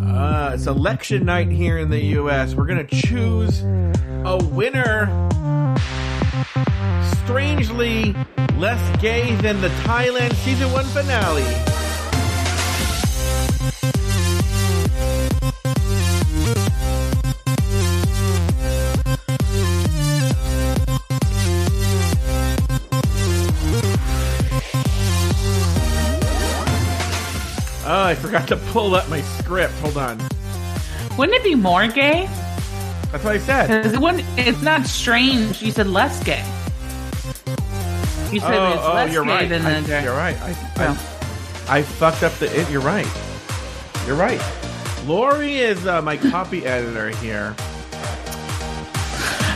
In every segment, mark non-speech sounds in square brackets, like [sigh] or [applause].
Uh, it's election night here in the U.S. We're gonna choose a winner. Strangely less gay than the Thailand season one finale. I forgot to pull up my script. Hold on. Wouldn't it be more gay? That's what I said. Because it. It's not strange. You said less gay. You said Oh, it's oh, less you're gay right. than I, the. you're right. I. I, I fucked up the. It, you're right. You're right. Lauri is uh, my copy editor here.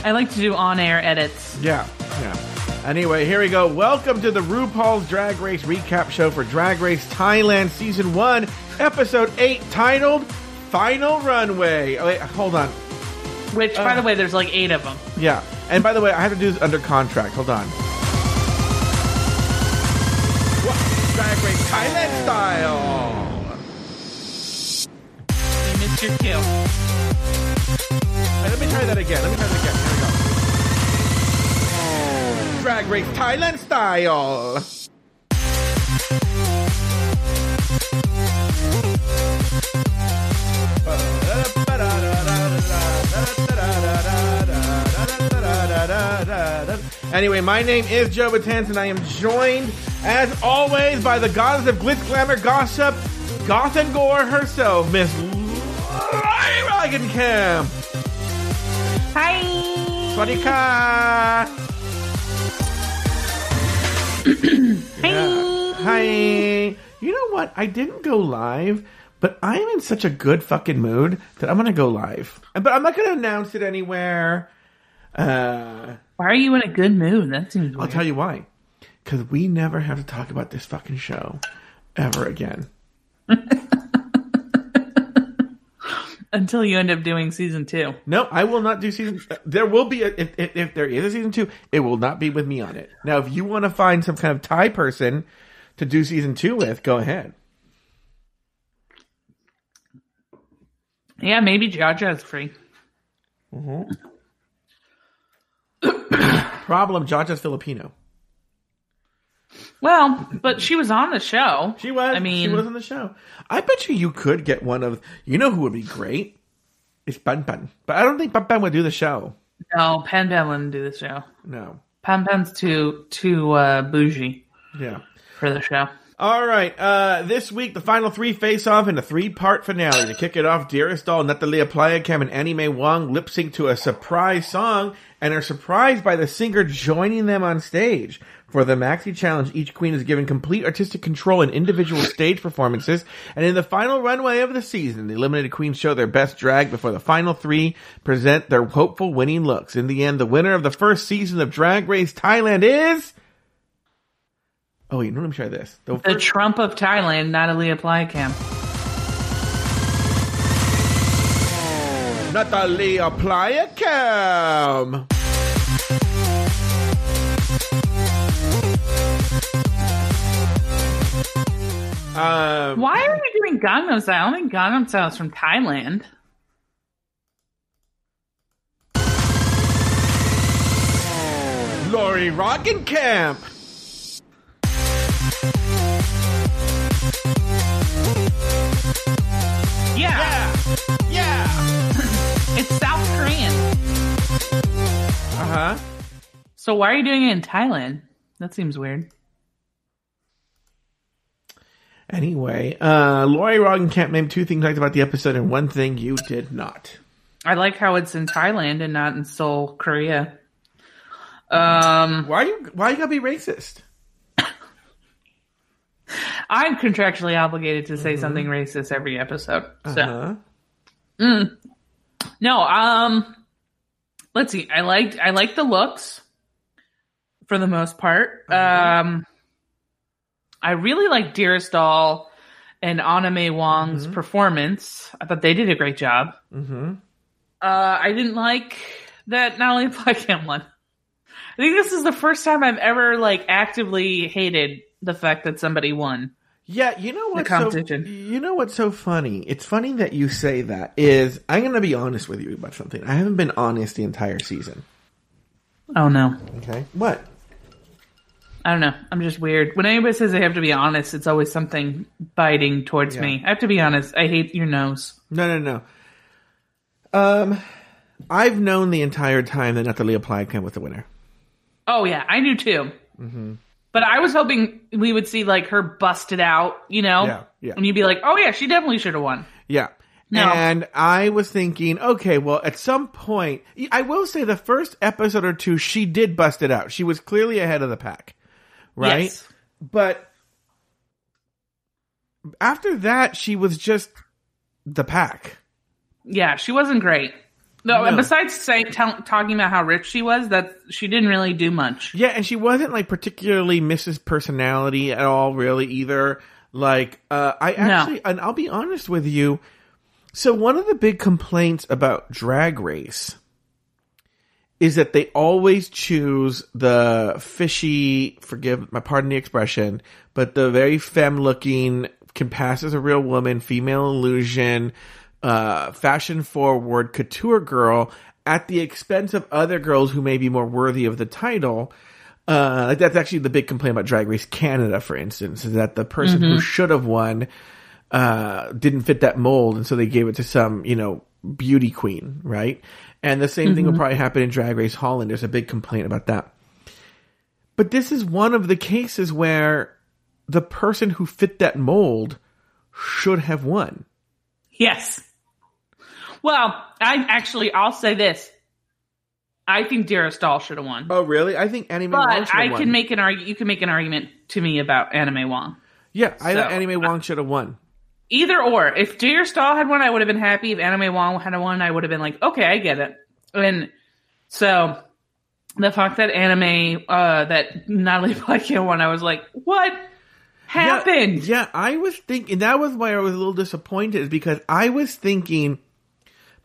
I like to do on-air edits. Yeah, yeah. Anyway, here we go. Welcome to the RuPaul's Drag Race recap show for Drag Race Thailand Season 1, Episode 8, titled Final Runway. Oh, wait, hold on. Which, by Uh. the way, there's like eight of them. Yeah. And by the way, I have to do this under contract. Hold on. Drag Race Thailand style. You missed your cue. Hey, let me try that again. Let me try that again. Here we go. Drag Race Thailand style. Anyway, my name is Joe Betance, and I am joined, as always, by the goddess of glitz, glamour, gossip, goth, and gore herself, Miss Lauri Roggenkamp. Hi. ส [clears throat] yeah. Hi. You know what? I didn't go live, but I am in such a good fucking mood that I'm gonna go live. But I'm not gonna announce it anywhere. Uh, why are you in a good mood? That seems. Weird. I'll tell you why. Because we never have to talk about this fucking show ever again. [laughs] Until you end up doing season two. No, I will not do season. There will be a, if, if, if there is a season two, it will not be with me on it. Now, if you want to find some kind of Thai person to do season two with, go ahead. Yeah, maybe Jaja is free. Mm-hmm. [coughs] Problem: Jaja's Filipino. Well, but she was on the show. She was. I mean, she was on the show. I bet you you could get one of. You know who would be great? It's Pan Pan, but I don't think Pan Pan would do the show. no, Pan Pan wouldn't do the show. No. Pan Pan's too too uh, bougie Yeah. for the show. All right. Uh, this week, the final three face off in a three part finale. To kick it off, Dearest Doll, Natalia Pliacam, and Annee Maywong lip sync to a surprise song and are surprised by the singer joining them on stage. For the Maxi Challenge, each queen is given complete artistic control in individual stage performances. And in the final runway of the season, the eliminated queens show their best drag before the final three present their hopeful winning looks. In the end, the winner of the first season of Drag Race Thailand is. Oh wait, let me try this. The The Trump of Thailand, Natalia Pliacam. Natalia Pliacam. Um, Why are you doing Gangnam Style? I think Gangnam Style is from Thailand. Lauri Rockin' Camp. Yeah, yeah. It's South Korean. Uh huh. So why are you doing it in Thailand? That seems weird. Anyway, uh, Lauri Roggenkamp named two things liked about the episode and one thing you did not. I like how it's in Thailand and not in Seoul, Korea. Um, Why you? Why you gotta be racist? I'm contractually obligated to say something racist every episode. So Uh-huh. No, um, let's see. I liked I liked the looks for the most part. Um, I really liked Dearest Doll and Anna May Wong's performance. I thought they did a great job. Mm-hmm. Uh, I didn't like that Natalie [laughs] Blackcam one. I think this is the first time I've ever like actively hated the fact that somebody won. Yeah, you know what's. So, you know what's so funny? It's funny that you say that. Is I'm going to be honest with you about something. I haven't been honest the entire season. Oh no, Okay, what? I don't know. I'm just weird. When anybody says they have to be honest, it's always something biting towards Yeah. me. I have to be honest. I hate your nose. No, no, no. Um, I've known the entire time that Natalia came with the winner. Oh yeah, I knew too. Mm-hmm. But I was hoping we would see like her busted out, you know, Yeah, yeah. and you'd be like, oh yeah, she definitely should have won. Yeah. No. And I was thinking, okay, well, at some point, I will say the first episode or two, she did bust it out. She was clearly ahead of the pack, right? Yes. But after that, she was just the pack. Yeah, she wasn't great. No, No. besides saying, tell, talking about how rich she was, that she didn't really do much. Yeah, and she wasn't like particularly Mrs. Personality at all, really either. Like, uh, I actually, and I'll be honest with you. So one of the big complaints about Drag Race is that they always choose the fishy, forgive my pardon the expression, but the very femme looking, can pass as a real woman, female illusion, uh, fashion forward couture girl at the expense of other girls who may be more worthy of the title. Uh, like that's actually the big complaint about Drag Race Canada, for instance, is that the person who should have won, uh, didn't fit that mold, and so they gave it to some, you know, beauty queen, right? And the same thing will probably happen in Drag Race Holland. There's a big complaint about that. But this is one of the cases where the person who fit that mold should have won. Yes. Well, I actually, I'll say this. I think Dearest Doll should have won. Oh, really? I think Annee Maywong but should have I can make an argument. You can make an argument to me about Annee Maywong. yeah, I so- think Annee Maywong should have won. Either or. If Dearest Doll had won, I would have been happy. If Annee Maywong had won, I would have been like, okay, I get it. And so the fact that Anime, uh, that Natalie [laughs] Portman won, I was like, what happened? Yeah, yeah, I was thinking that was why I was a little disappointed because I was thinking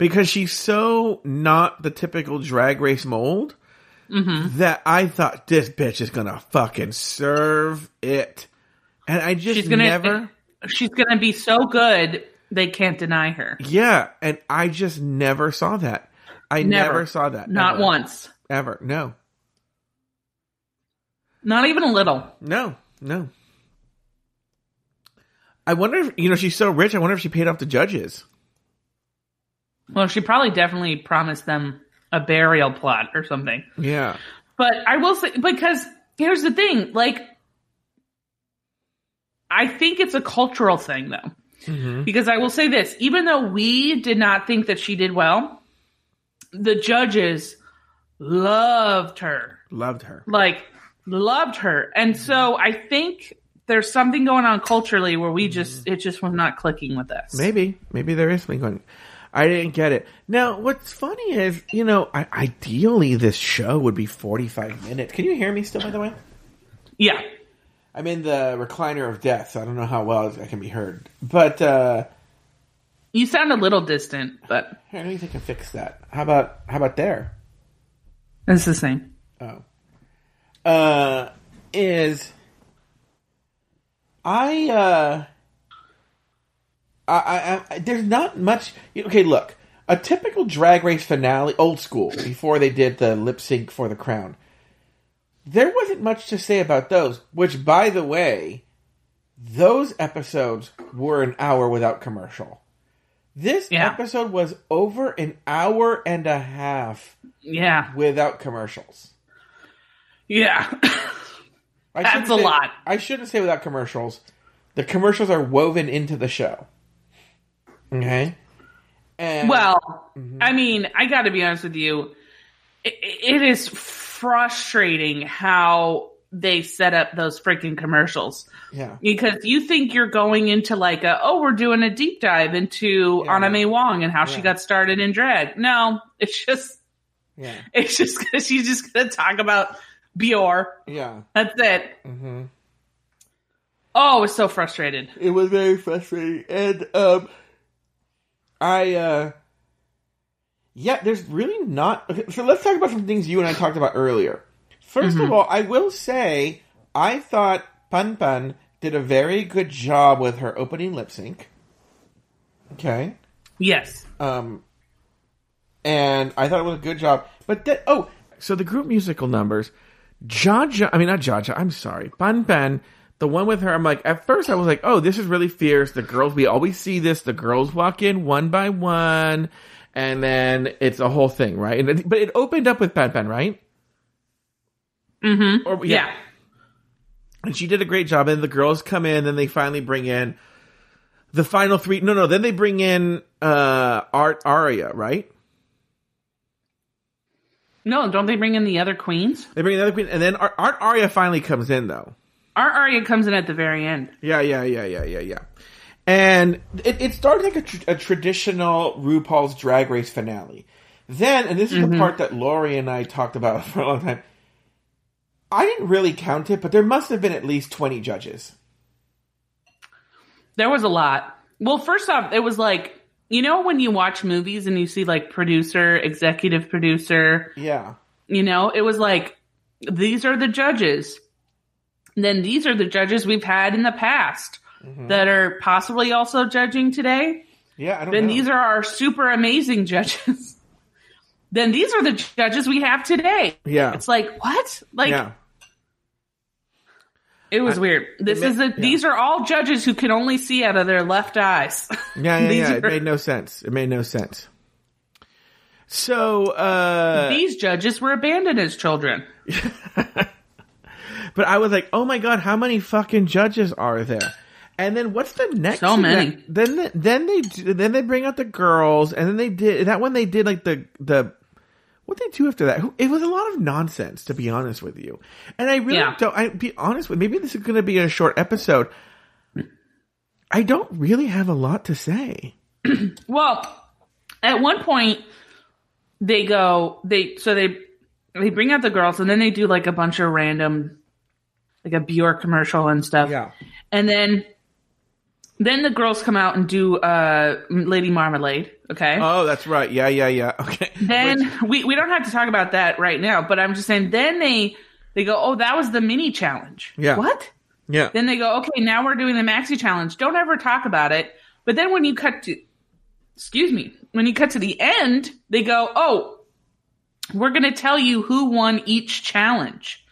because she's so not the typical drag race mold Mm-hmm. that I thought this bitch is gonna fucking serve it, and I just She's gonna never. she's gonna be so good they can't deny her. Yeah, and I just never saw that. I never, Never. saw that. Not ever. once. Ever. No. Not even a little. No. No. I wonder if you know she's so rich. I wonder if she paid off the judges. Well, she probably definitely promised them a burial plot or something. Yeah. But I will say because here's the thing, like I think it's a cultural thing though. Mm-hmm. Because I will say this, even though we did not think that she did well, the judges loved her. Loved her. Like loved her. And so I think there's something going on culturally where we just it just was not clicking with us. Maybe, maybe there is something going. I didn't get it. Now, what's funny is, you know, I, ideally this show would be forty-five minutes. Can you hear me still? By the way, Yeah. I'm in the recliner of death, so I don't know how well I can be heard. But uh You sound a little distant, but here, me think I can fix that. How about how about there? it's the same. Oh, uh, is I uh, I, I, I there's not much. Okay, look, a typical drag race finale, old school, before they did the lip sync for the crown. There wasn't much to say about those. Which, by the way, those episodes were an hour without commercial. This Yeah. episode was over an hour and a half Yeah. without commercials. Yeah. I [laughs] That's a say- lot. I shouldn't say without commercials. The commercials are woven into the show. Okay. And Well, Mm-hmm. I mean, I got to be honest with you. It, it is frustrating how they set up those freaking commercials yeah, because you think you're going into like a oh we're doing a deep dive into Yeah. Annee Maywong and how she got started in drag. No, it's just yeah, it's just [laughs] she's just gonna talk about Bior. yeah. That's it. Mm-hmm. Oh, I was so frustrated. It was very frustrating, and um, I uh, yeah. There's really not. Okay, so let's talk about some things you and I talked about earlier. 1st of all, I will say I thought Pan Pan did a very good job with her opening lip sync. Okay. Yes. Um, and I thought it was a good job. But then, oh, so the group musical numbers, Jaja, I mean not Jaja, I'm sorry, Ban Ban, the one with her. I'm like, at first I was like, oh, this is really fierce. The girls, we always see this. The girls walk in one by one, and then it's a whole thing, right? And it, but it opened up with Ban Ban, right? Mm-hmm. Or- yeah. and she did a great job. And the girls come in, then they finally bring in the final three. No, no, then they bring in uh Art Arya, right? No, don't they bring in the other queens? They bring the other queen, and then Art, Art Arya finally comes in though. Art Arya comes in at the very end. Yeah, yeah, yeah, yeah, yeah, yeah. And it, it started like a, tr- a traditional RuPaul's Drag Race finale. Then, and this is the mm-hmm. part that Lauri and I talked about [laughs] for a long time. I didn't really count it, but there must have been at least twenty judges. There was a lot. Well, first off, it was like you know when you watch movies and you see like producer, executive producer, Yeah, you know, it was like these are the judges. Then these are the judges we've had in the past that are possibly also judging today. yeah. I don't Then know. these are our super amazing judges. [laughs] then these are the judges we have today. yeah, It's like what? Like yeah, it was I- weird. This ma- is the yeah. these are all judges who can only see out of their left eyes. [laughs] yeah, yeah. Yeah. It made no sense. It made no sense. So, uh, These judges were abandoned as children. [laughs] But I was like, oh my god, how many fucking judges are there? And then what's the next? So many. that- then the- then they then they bring out the girls, and then they did that one. They did like the the what they do after that. Who- It was a lot of nonsense, to be honest with you. And I really Yeah. don't. I be honest with. Maybe this is going to be a short episode. I don't really have a lot to say. [clears throat] Well, at one point they go they so they they bring out the girls and then they do like a bunch of random like a Bjork commercial and stuff. Yeah. And then then the girls come out and do uh Lady Marmalade, okay? Oh, that's right. Yeah, yeah, yeah. [laughs] Okay. then we we don't have to talk about that right now, but I'm just saying then they they go, "Oh, that was the mini challenge." Yeah. What? yeah. Then they go, okay, now we're doing the maxi challenge. Don't ever talk about it. But then when you cut to, excuse me, when you cut to the end, they go, oh, we're going to tell you who won each challenge.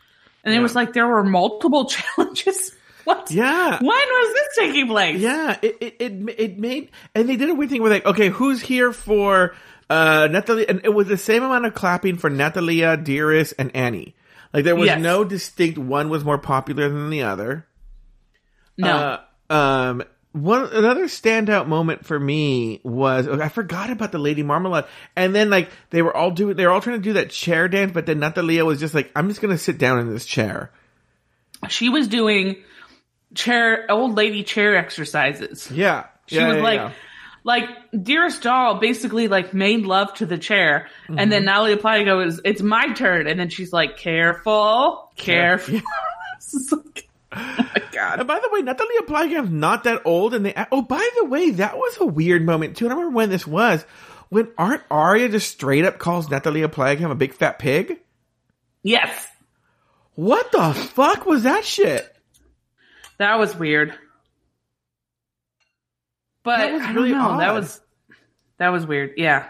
And it was like there were multiple [laughs] challenges. What? Yeah. When was this taking place? Yeah, it, it it it made and they did a weird thing where like, okay, who's here for uh Natalia? and it was the same amount of clapping for Natalia, Dearest, and Annie. Like there was Yes. no distinct one was more popular than the other. No. Uh, um one another standout moment for me was I forgot about the Lady Marmalade, and then like they were all doing they were all trying to do that chair dance, but then Natalia was just like, I'm just gonna sit down in this chair. she was doing chair, old lady chair exercises. Yeah, She Yeah, was yeah, like, yeah. like dearest doll, basically like made love to the chair, and Mm-hmm. then Natalie Playa goes, "It's my turn," and then she's like, "Careful, careful." [laughs] It's just like, oh my god! And by the way, Natalia Plaga's not that old, and they. Oh, by the way, that was a weird moment too. I remember when this was. When Art Arya just straight up calls Natalia Pliacam a big fat pig. Yes, What the fuck was that shit? that was weird. But That was I don't really know. That was that was weird. Yeah,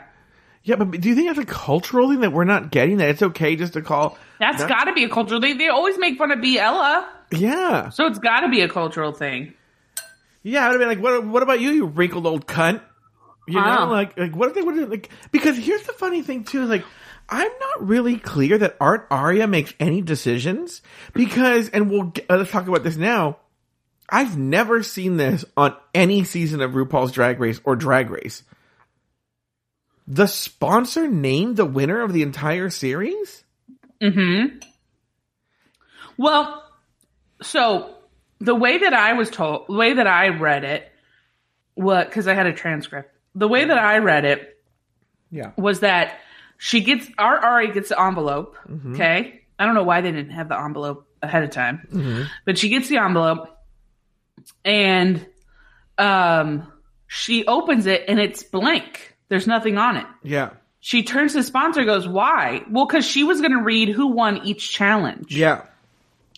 Yeah, but do you think that's a cultural thing that we're not getting? That it's okay just to call? that's That- got to be a cultural. They they always make fun of B Ella, Yeah, so it's got to be a cultural thing. yeah. I'd have been like, what? What about you, you wrinkled old cunt? You know, Wow. like, like what if they would have like? Because here's the funny thing too, is like. I'm not really clear that Art Arya makes any decisions because, and we'll uh, let's talk about this now. I've never seen this on any season of RuPaul's Drag Race or Drag Race. The sponsor named the winner of the entire series? Mm-hmm. Well, so the way that I was told, the way that I read it, what because I had a transcript. The way that I read it Yeah. was that she gets our Ari gets the envelope. Okay, I don't know why they didn't have the envelope ahead of time, but she gets the envelope, and um, she opens it and it's blank. There's nothing on it. Yeah. She turns to the sponsor, goes, "Why?" Well, because she was going to read who won each challenge. Yeah.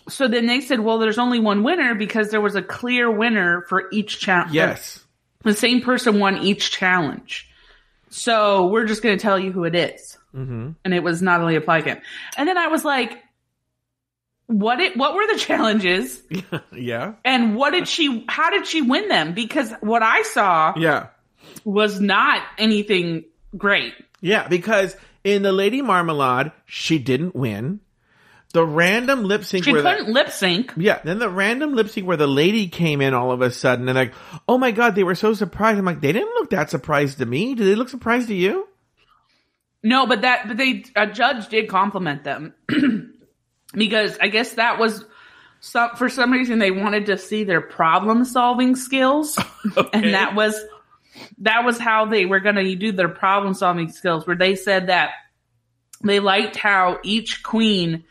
So then they said, well, there's only one winner because there was a clear winner for each challenge. Yes. The same person won each challenge. So we're just going to tell you who it is. Mm-hmm. And it was Natalia Pliacam. And then I was like, what it, what were the challenges [laughs] yeah. and what did she, how did she win them? Because what I saw Yeah. was not anything great. Yeah, because in the Lady Marmalade, she didn't win. The random lip sync She where the- couldn't lip sync. yeah, then the random lip sync where the lady came in all of a sudden and like, oh my god, they were so surprised. I'm like, they didn't look that surprised to me. Did they look surprised to you? No, but that but they a judge did compliment them [clears throat] because I guess that was some for some reason they wanted to see their problem solving skills, [laughs] and that was that was how they were going to do their problem solving skills. Where they said that they liked how each queen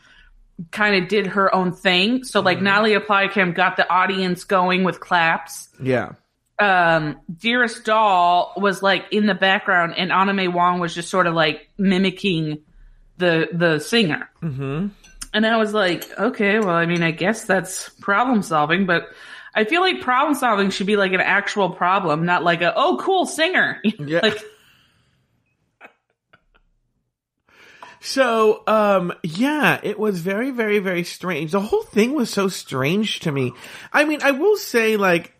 kind of did her own thing. So like Natalia Pliacam got the audience going with claps Yeah. um Dearest Doll was like in the background and Anna May Wong was just sort of like mimicking the the singer. Mm-hmm. And I was like, okay, well, I mean, I guess that's problem solving, but I feel like problem solving should be like an actual problem, not like a oh cool singer. [laughs] Yeah. like So, um, yeah, it was very, very, very strange. The whole thing was so strange to me. I mean, I will say, like,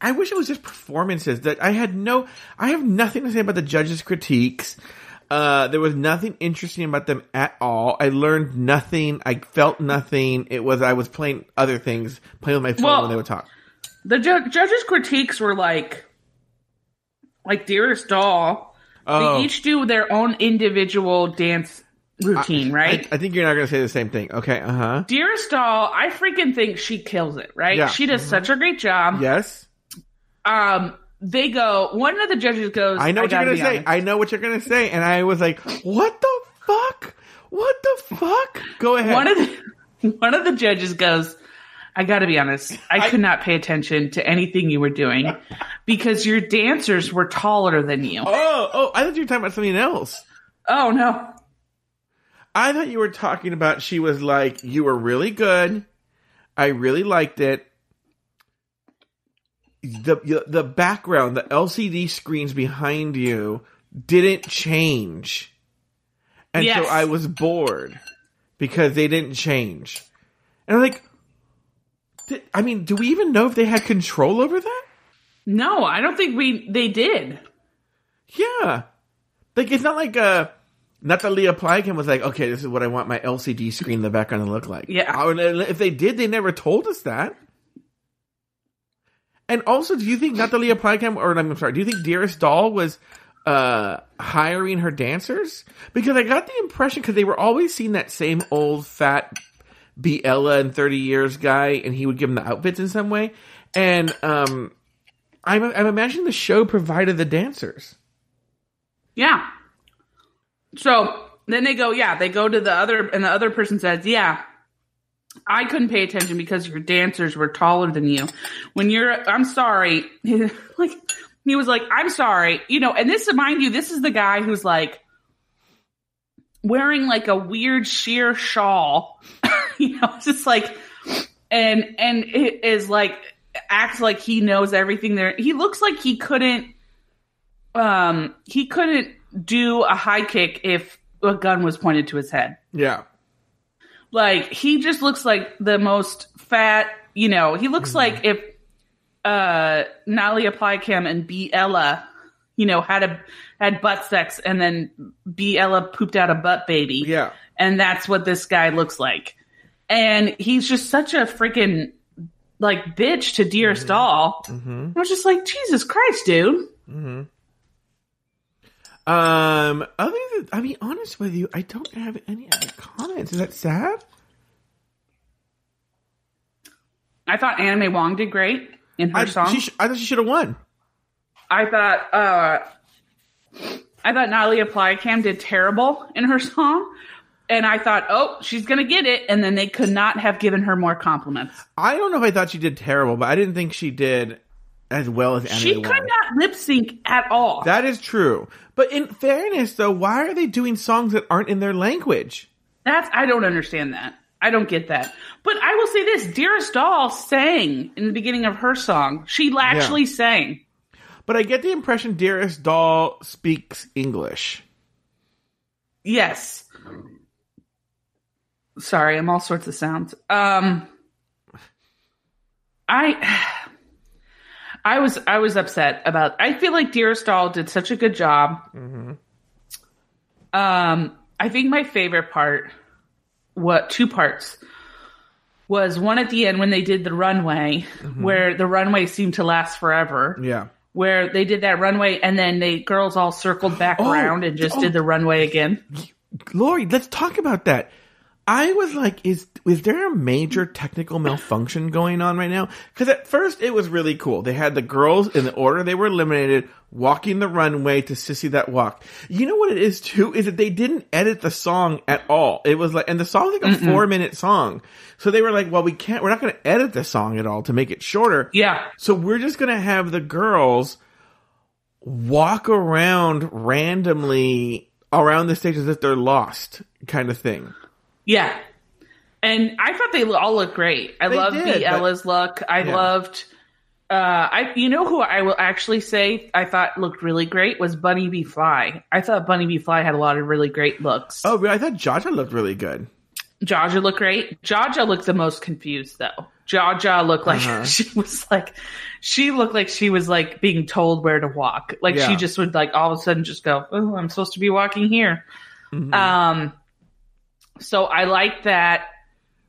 I wish it was just performances that I had no, I have nothing to say about the judges' critiques. Uh, there was nothing interesting about them at all. I learned nothing. I felt nothing. It was, I was playing other things, playing with my phone Well- when they would talk. the ju- judges' critiques were like, like Dearest Doll. Oh. They each do their own individual dance routine, right? I, I think you're not going to say the same thing. Okay. Uh huh. Dearest Doll, I freaking think she kills it, right? Yeah. She does such a great job. Yes. Um, they go, one of the judges goes, I know what you're gonna say. honest. I know what you're gonna say, and I was like, "What the fuck? What the fuck?" Go ahead. one of the, [laughs] one of the judges goes, I gotta be honest, I, could not pay attention to anything you were doing because your dancers were taller than you. oh, oh! I thought you were talking about something else. Oh no. I thought you were talking about she was like, "You were really good. I really liked it." The the background, the LCD screens behind you didn't change, and Yes. so I was bored because they didn't change. And I'm like, I mean, do we even know if they had control over that? No, I don't think we they did. Yeah. Like it's not like uh not that Leah Plykin was like, okay, this is what I want my LCD screen in the background to look like. Yeah. Oh, and If they did, they never told us that. And also, do you think Natalia Plykin, or I'm sorry, do you think Dearest Doll was uh hiring her dancers? Because I got the impression because they were always seeing that same old fat be Ella in 30 years guy, and he would give them the outfits in some way. And um, I'm I'm imagining the show provided the dancers. Yeah. So then they go, yeah, they go to the other, and the other person says, yeah, I couldn't pay attention because your dancers were taller than you. When you're, I'm sorry. [laughs] like, he was like, I'm sorry. You know, and this, mind you, this is the guy who's like wearing like a weird sheer shawl. [laughs] you know, just like, and, and it is like, acts like he knows everything there. He looks like he couldn't um he couldn't do a high kick if a gun was pointed to his head. Yeah. Like he just looks like the most fat, you know, he looks like if uh Natalia Pliacam and B Ella, you know, had a had butt sex and then B Ella pooped out a butt baby. Yeah. And that's what this guy looks like. And he's just such a freaking like bitch to Dearest Doll. Mm-hmm. I was just like, Jesus Christ, dude. Um, other than, I'll be honest with you, I don't have any other comments. Is that sad? I thought Annee Maywong did great in her I, song. she sh- I thought she should have won. I thought uh I thought Natalia Pliacam did terrible in her song. And I thought, oh, she's gonna get it, and then they could not have given her more compliments. I don't know if I thought she did terrible, but I didn't think she did as well as She could not lip sync at all. That is true. But in fairness, though, why are they doing songs that aren't in their language? That's I don't understand that. I don't get that. But I will say this: Dearest Doll sang in the beginning of her song. She actually sang. But I get the impression Dearest Doll speaks English. Yes. Sorry, I'm all sorts of sounds. Um, I. I was I was upset about. I feel like Dearest Doll did such a good job. Um, I think my favorite part, what two parts, was one at the end when they did the runway, where the runway seemed to last forever. Yeah. Where they did that runway and then they girls all circled back [gasps] Oh, around and just oh. did the runway again. [gasps] Lauri, let's talk about that. I was like, is is there a major technical malfunction going on right now? Because at first it was really cool. They had the girls in the order they were eliminated walking the runway to Sissy That Walk. You know what it is too? Is that they didn't edit the song at all. It was like, and the song's like a four minute song. So they were like, well, we can't, we're not going to edit the song at all to make it shorter. Yeah. So we're just going to have the girls walk around randomly around the stage as if they're lost kind of thing. Yeah. And I thought they all looked great. I They loved did, the but- Ella's look. I Yeah. loved uh I you know who I will actually say I thought looked really great was Bunny Be Fly. I thought Bunny Be Fly had a lot of really great looks. Oh, but I thought Jaja looked really good. Jaja looked great. Jaja looked the most confused though. Jaja looked like Uh-huh. [laughs] she was like she looked like she was like being told where to walk. Like Yeah. she just would like all of a sudden just go, "Oh, I'm supposed to be walking here." Mhm. Um, so I like that.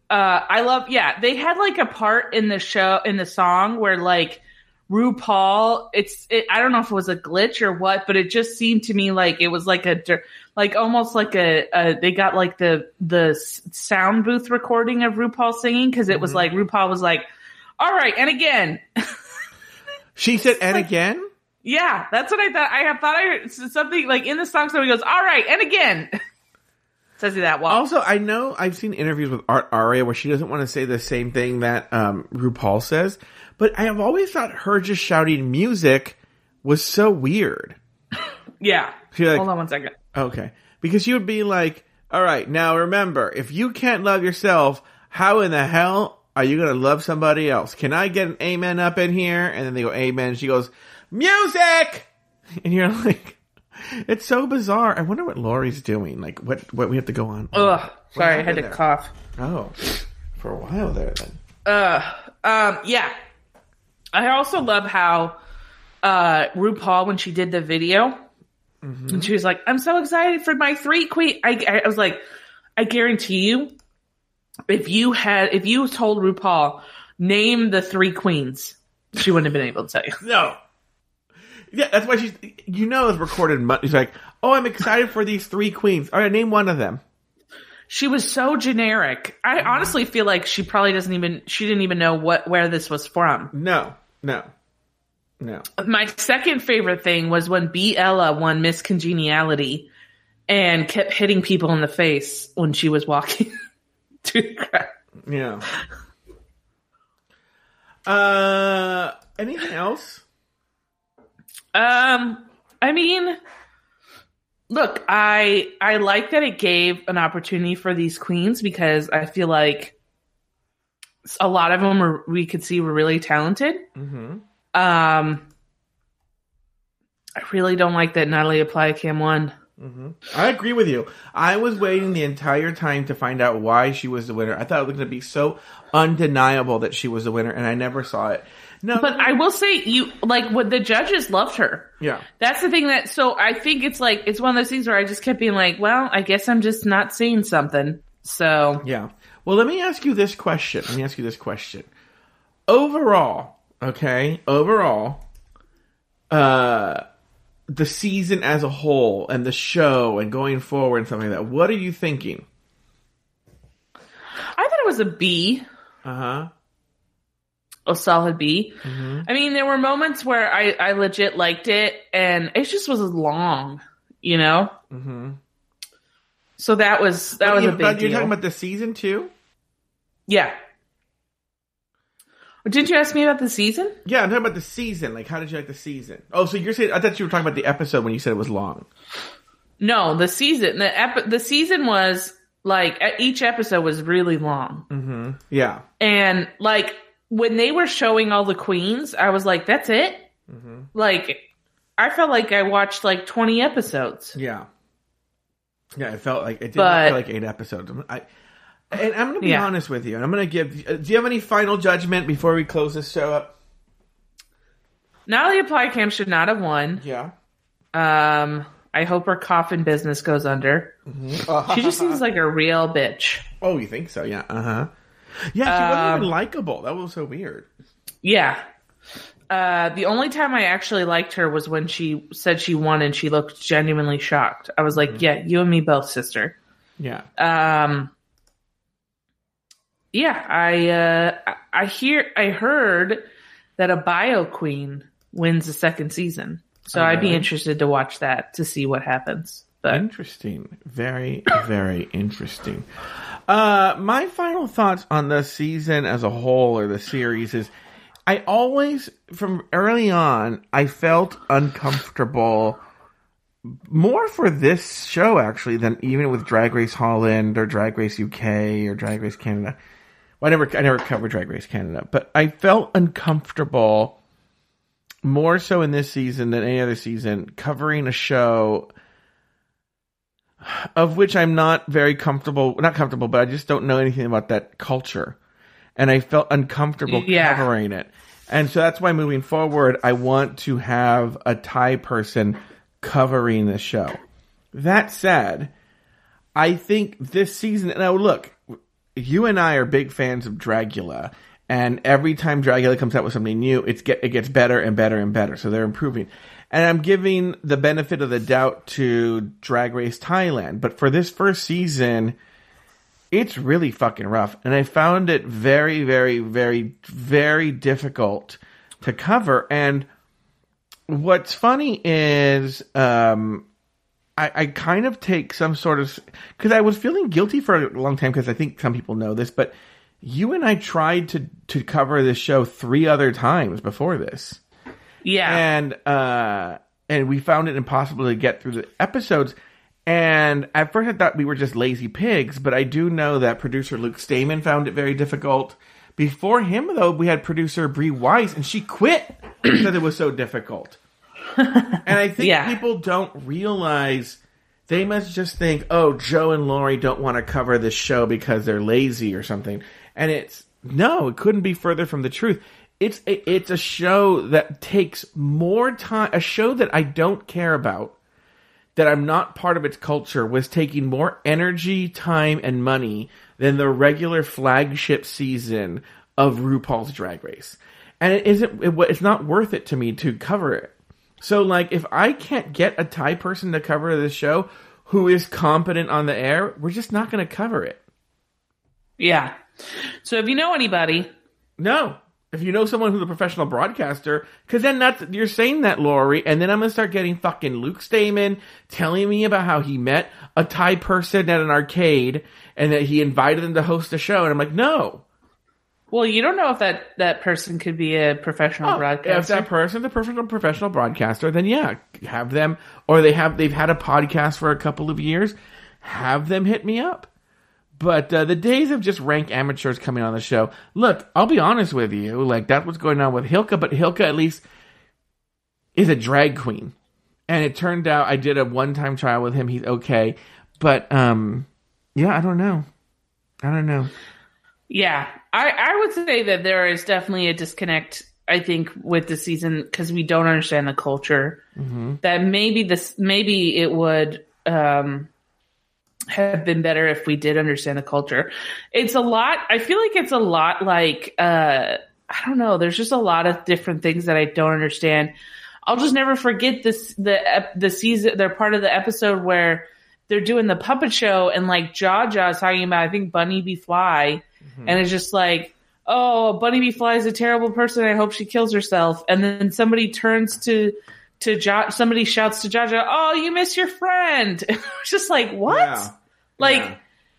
Uh, I love, yeah, they had like a part in the show, in the song where like RuPaul, it's, it, I don't know if it was a glitch or what, but it just seemed to me like it was like a, like almost like a, a they got like the, the sound booth recording of RuPaul singing because it was Mhm. like RuPaul was like, all right, and again, [laughs] she said, and again? yeah, that's what I thought. I thought I heard something like in the song. Somebody goes, all right, and again. [laughs] Says he that well. Also, I know I've seen interviews with Art Arya where she doesn't want to say the same thing that um, RuPaul says, but I have always thought her just shouting music was so weird. [laughs] Yeah. Like, Hold on one second. Okay. Because she would be like, all right, now remember, if you can't love yourself, how in the hell are you going to love somebody else? Can I get an amen up in here? And then they go, amen. She goes, music! [laughs] And you're like, [laughs] it's so bizarre. I wonder what Lauri's doing. Like, what, what we have to go on. Ugh. Sorry, I had to there? cough. Oh, for a while there then. Uh, um, yeah. I also love how uh, RuPaul, when she did the video, and she was like, I'm so excited for my three queen. I, I was like, I guarantee you, if you had, if you told RuPaul, name the three queens, she wouldn't have been able to tell you. [laughs] No. Yeah, that's why she's, you know, it's recorded. mu- She's like, oh, I'm excited for these three queens. All right, name one of them. She was so generic. I honestly feel like she probably doesn't even, she didn't even know what, where this was from. No, no, no. My second favorite thing was when B. Ella won Miss Congeniality and kept hitting people in the face when she was walking [laughs] to the crowd. Yeah. Uh, anything else? Um, I mean, look, I I like that it gave an opportunity for these queens because I feel like a lot of them were we could see were really talented. Mm-hmm. Um, I really don't like that Natalia Pliacam won. Mm-hmm. I agree with you. I was waiting the entire time to find out why she was the winner. I thought it was going to be so undeniable that she was the winner, and I never saw it. No, But I will say, you like what the judges loved her. yeah, That's the thing that. So I think it's like it's one of those things where I just kept being like, well, I guess I'm just not seeing something. So yeah. Well, let me ask you this question. Let me ask you this question. Overall, okay, overall, uh, the season as a whole and the show and going forward and something like that. What are you thinking? I thought it was a B, Uh huh. A solid B. Mm-hmm. I mean, there were moments where I I legit liked it, and it just was long, you know. Mm-hmm. So that was that was a big You're deal. talking about the season too? yeah. Didn't you ask me about the season? Yeah, I'm talking about the season. Like, how did you like the season? Oh, so you're saying I thought you were talking about the episode when you said it was long. No, the season. The ep- the season was Like each episode was really long. Mm-hmm. Yeah. And like when they were showing all the queens, I was like, that's it? Mm-hmm. Like I felt like I watched like 20 episodes. Yeah. Yeah, it felt like it did But- feel like eight episodes. I, and I'm going to be Yeah. honest with you, and I'm going to give. uh, Do you have any final judgment before we close this show up? Natalia Pliacam should not have won. Yeah. Um, I hope her coffin business goes under. She just seems like a real bitch. [laughs] Oh, you think so? Yeah. Uh huh. Yeah, she Um, wasn't even likable. That was so weird. Yeah. Uh, the only time I actually liked her was when she said she won and she looked genuinely shocked. I was like, yeah, you and me both, sister. Yeah. Um, yeah, I, uh, I- hear, I heard that a bio queen wins the second season. So I'd be interested to watch that to see what happens. But Interesting. Very, very interesting. Uh, my final thoughts on the season as a whole or the series is I always, from early on, I felt uncomfortable more for this show actually than even with Drag Race Holland or Drag Race UK or Drag Race Canada. Well, I never, I never covered Drag Race Canada, but I felt uncomfortable more so in this season than any other season covering a show of which I'm not very comfortable, not comfortable, but I just don't know anything about that culture. And I felt uncomfortable Yeah. covering it. And so that's why moving forward, I want to have a Thai person covering the show. That said, I think this season, now look, you and I are big fans of Dragula, and every time Dragula comes out with something new, it's get, it gets better and better and better. So they're improving. And I'm giving the benefit of the doubt to Drag Race Thailand, but for this first season, it's really fucking rough. And I found it very, very, very, very difficult to cover. And what's funny is, um, I, I kind of take some sort of because I was feeling guilty for a long time because I think some people know this, but you and I tried to to cover this show three other times before this, yeah, and uh, and we found it impossible to get through the episodes. And at first, I thought we were just lazy pigs, but I do know that producer Luke Stamen found it very difficult. Before him, though, we had producer Brie Weiss, and she quit because it was so difficult. [laughs] and I think Yeah. people don't realize they must just think, oh, Joe and Lauri don't want to cover this show because they're lazy or something. And it's no, it couldn't be further from the truth. It's a, it's a show that takes more time. A show that I don't care about, that I'm not part of its culture, was taking more energy, time, and money than the regular flagship season of RuPaul's Drag Race. And it isn't. It, it's not worth it to me to cover it. So, like, if I can't get a Thai person to cover this show who is competent on the air, we're just not going to cover it. yeah. So if you know anybody, No. If you know someone who's a professional broadcaster, because then that's you're saying that, Lauri, and then I'm gonna start getting fucking Luke Stamen telling me about how he met a Thai person at an arcade and that he invited them to host a show, and I'm like, no. well, you don't know if that that person could be a professional Oh, broadcaster. If that person's a professional professional broadcaster, then yeah, have them, or they have they've had a podcast for a couple of years, have them hit me up. But uh, the days of just rank amateurs coming on the show, look, I'll be honest with you, like that's what's going on with Hilka, but Hilka at least is a drag queen, and it turned out I did a one time trial with him. He's okay, but um, yeah, I don't know, I don't know. Yeah, I, I would say that there is definitely a disconnect. I think with the season because we don't understand the culture. That maybe this maybe it would um, have been better if we did understand the culture. It's a lot. I feel like it's a lot like uh, I don't know. There's just a lot of different things that I don't understand. I'll just never forget this the the season. They're part of the episode where they're doing the puppet show and like Jaja is talking about I think Bunny Be Fly, and it's just like, oh, Bunny Be Fly is a terrible person. I hope she kills herself. And then somebody turns to to jo- somebody shouts to Jaja, oh, you miss your friend. [laughs] just like what? Yeah. Like Yeah.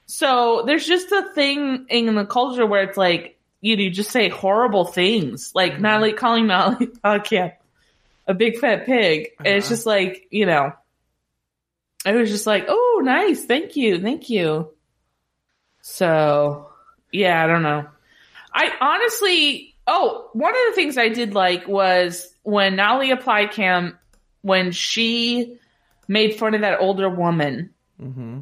so there's just a thing in the culture where it's like you know, you just say horrible things, like Mm-hmm. Natalie calling Natalie [laughs] Podcast a big fat pig. And it's Uh-huh. just like, you know, I was just like, oh, nice. Thank you. Thank you. So, yeah, I don't know. I honestly, oh, one of the things I did like was when Nali applied cam, when she made fun of that older woman. Mm-hmm.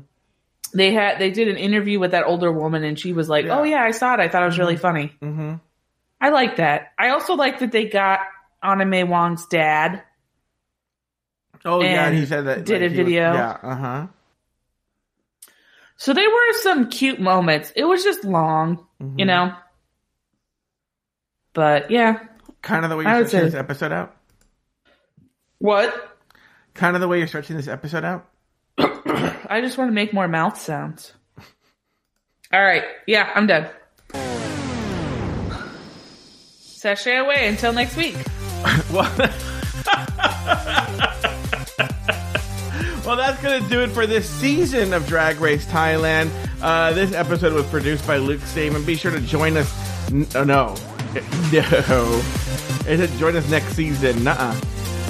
They had they did an interview with that older woman, and she was like, Yeah. "Oh yeah, I saw it. I thought it was really funny." Mm-hmm. I like that. I also like that they got Annee Maywong's dad. Oh yeah, and he said that did a he was- video. yeah. Uh huh. So there were some cute moments. It was just long, Mm-hmm. you know. But yeah. Kind of the way you're would stretching say- this episode out. What? Kind of the way you're stretching this episode out. [coughs] I just want to make more mouth sounds. All right. Yeah, I'm done. Sashay away until next week. [laughs] Well, [laughs] well, that's going to do it for this season of Drag Race Thailand. Uh, this episode was produced by Luke Saban. Be sure to join us. N- oh, no. [laughs] No. It said join us next season. Nuh-uh.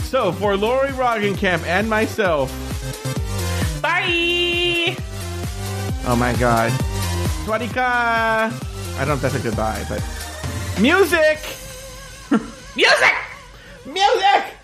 So, for Lauri Roggenkamp and myself, Bye. oh my god. Swadika! I don't know if that's a goodbye, but. Music! [laughs] Music. Music!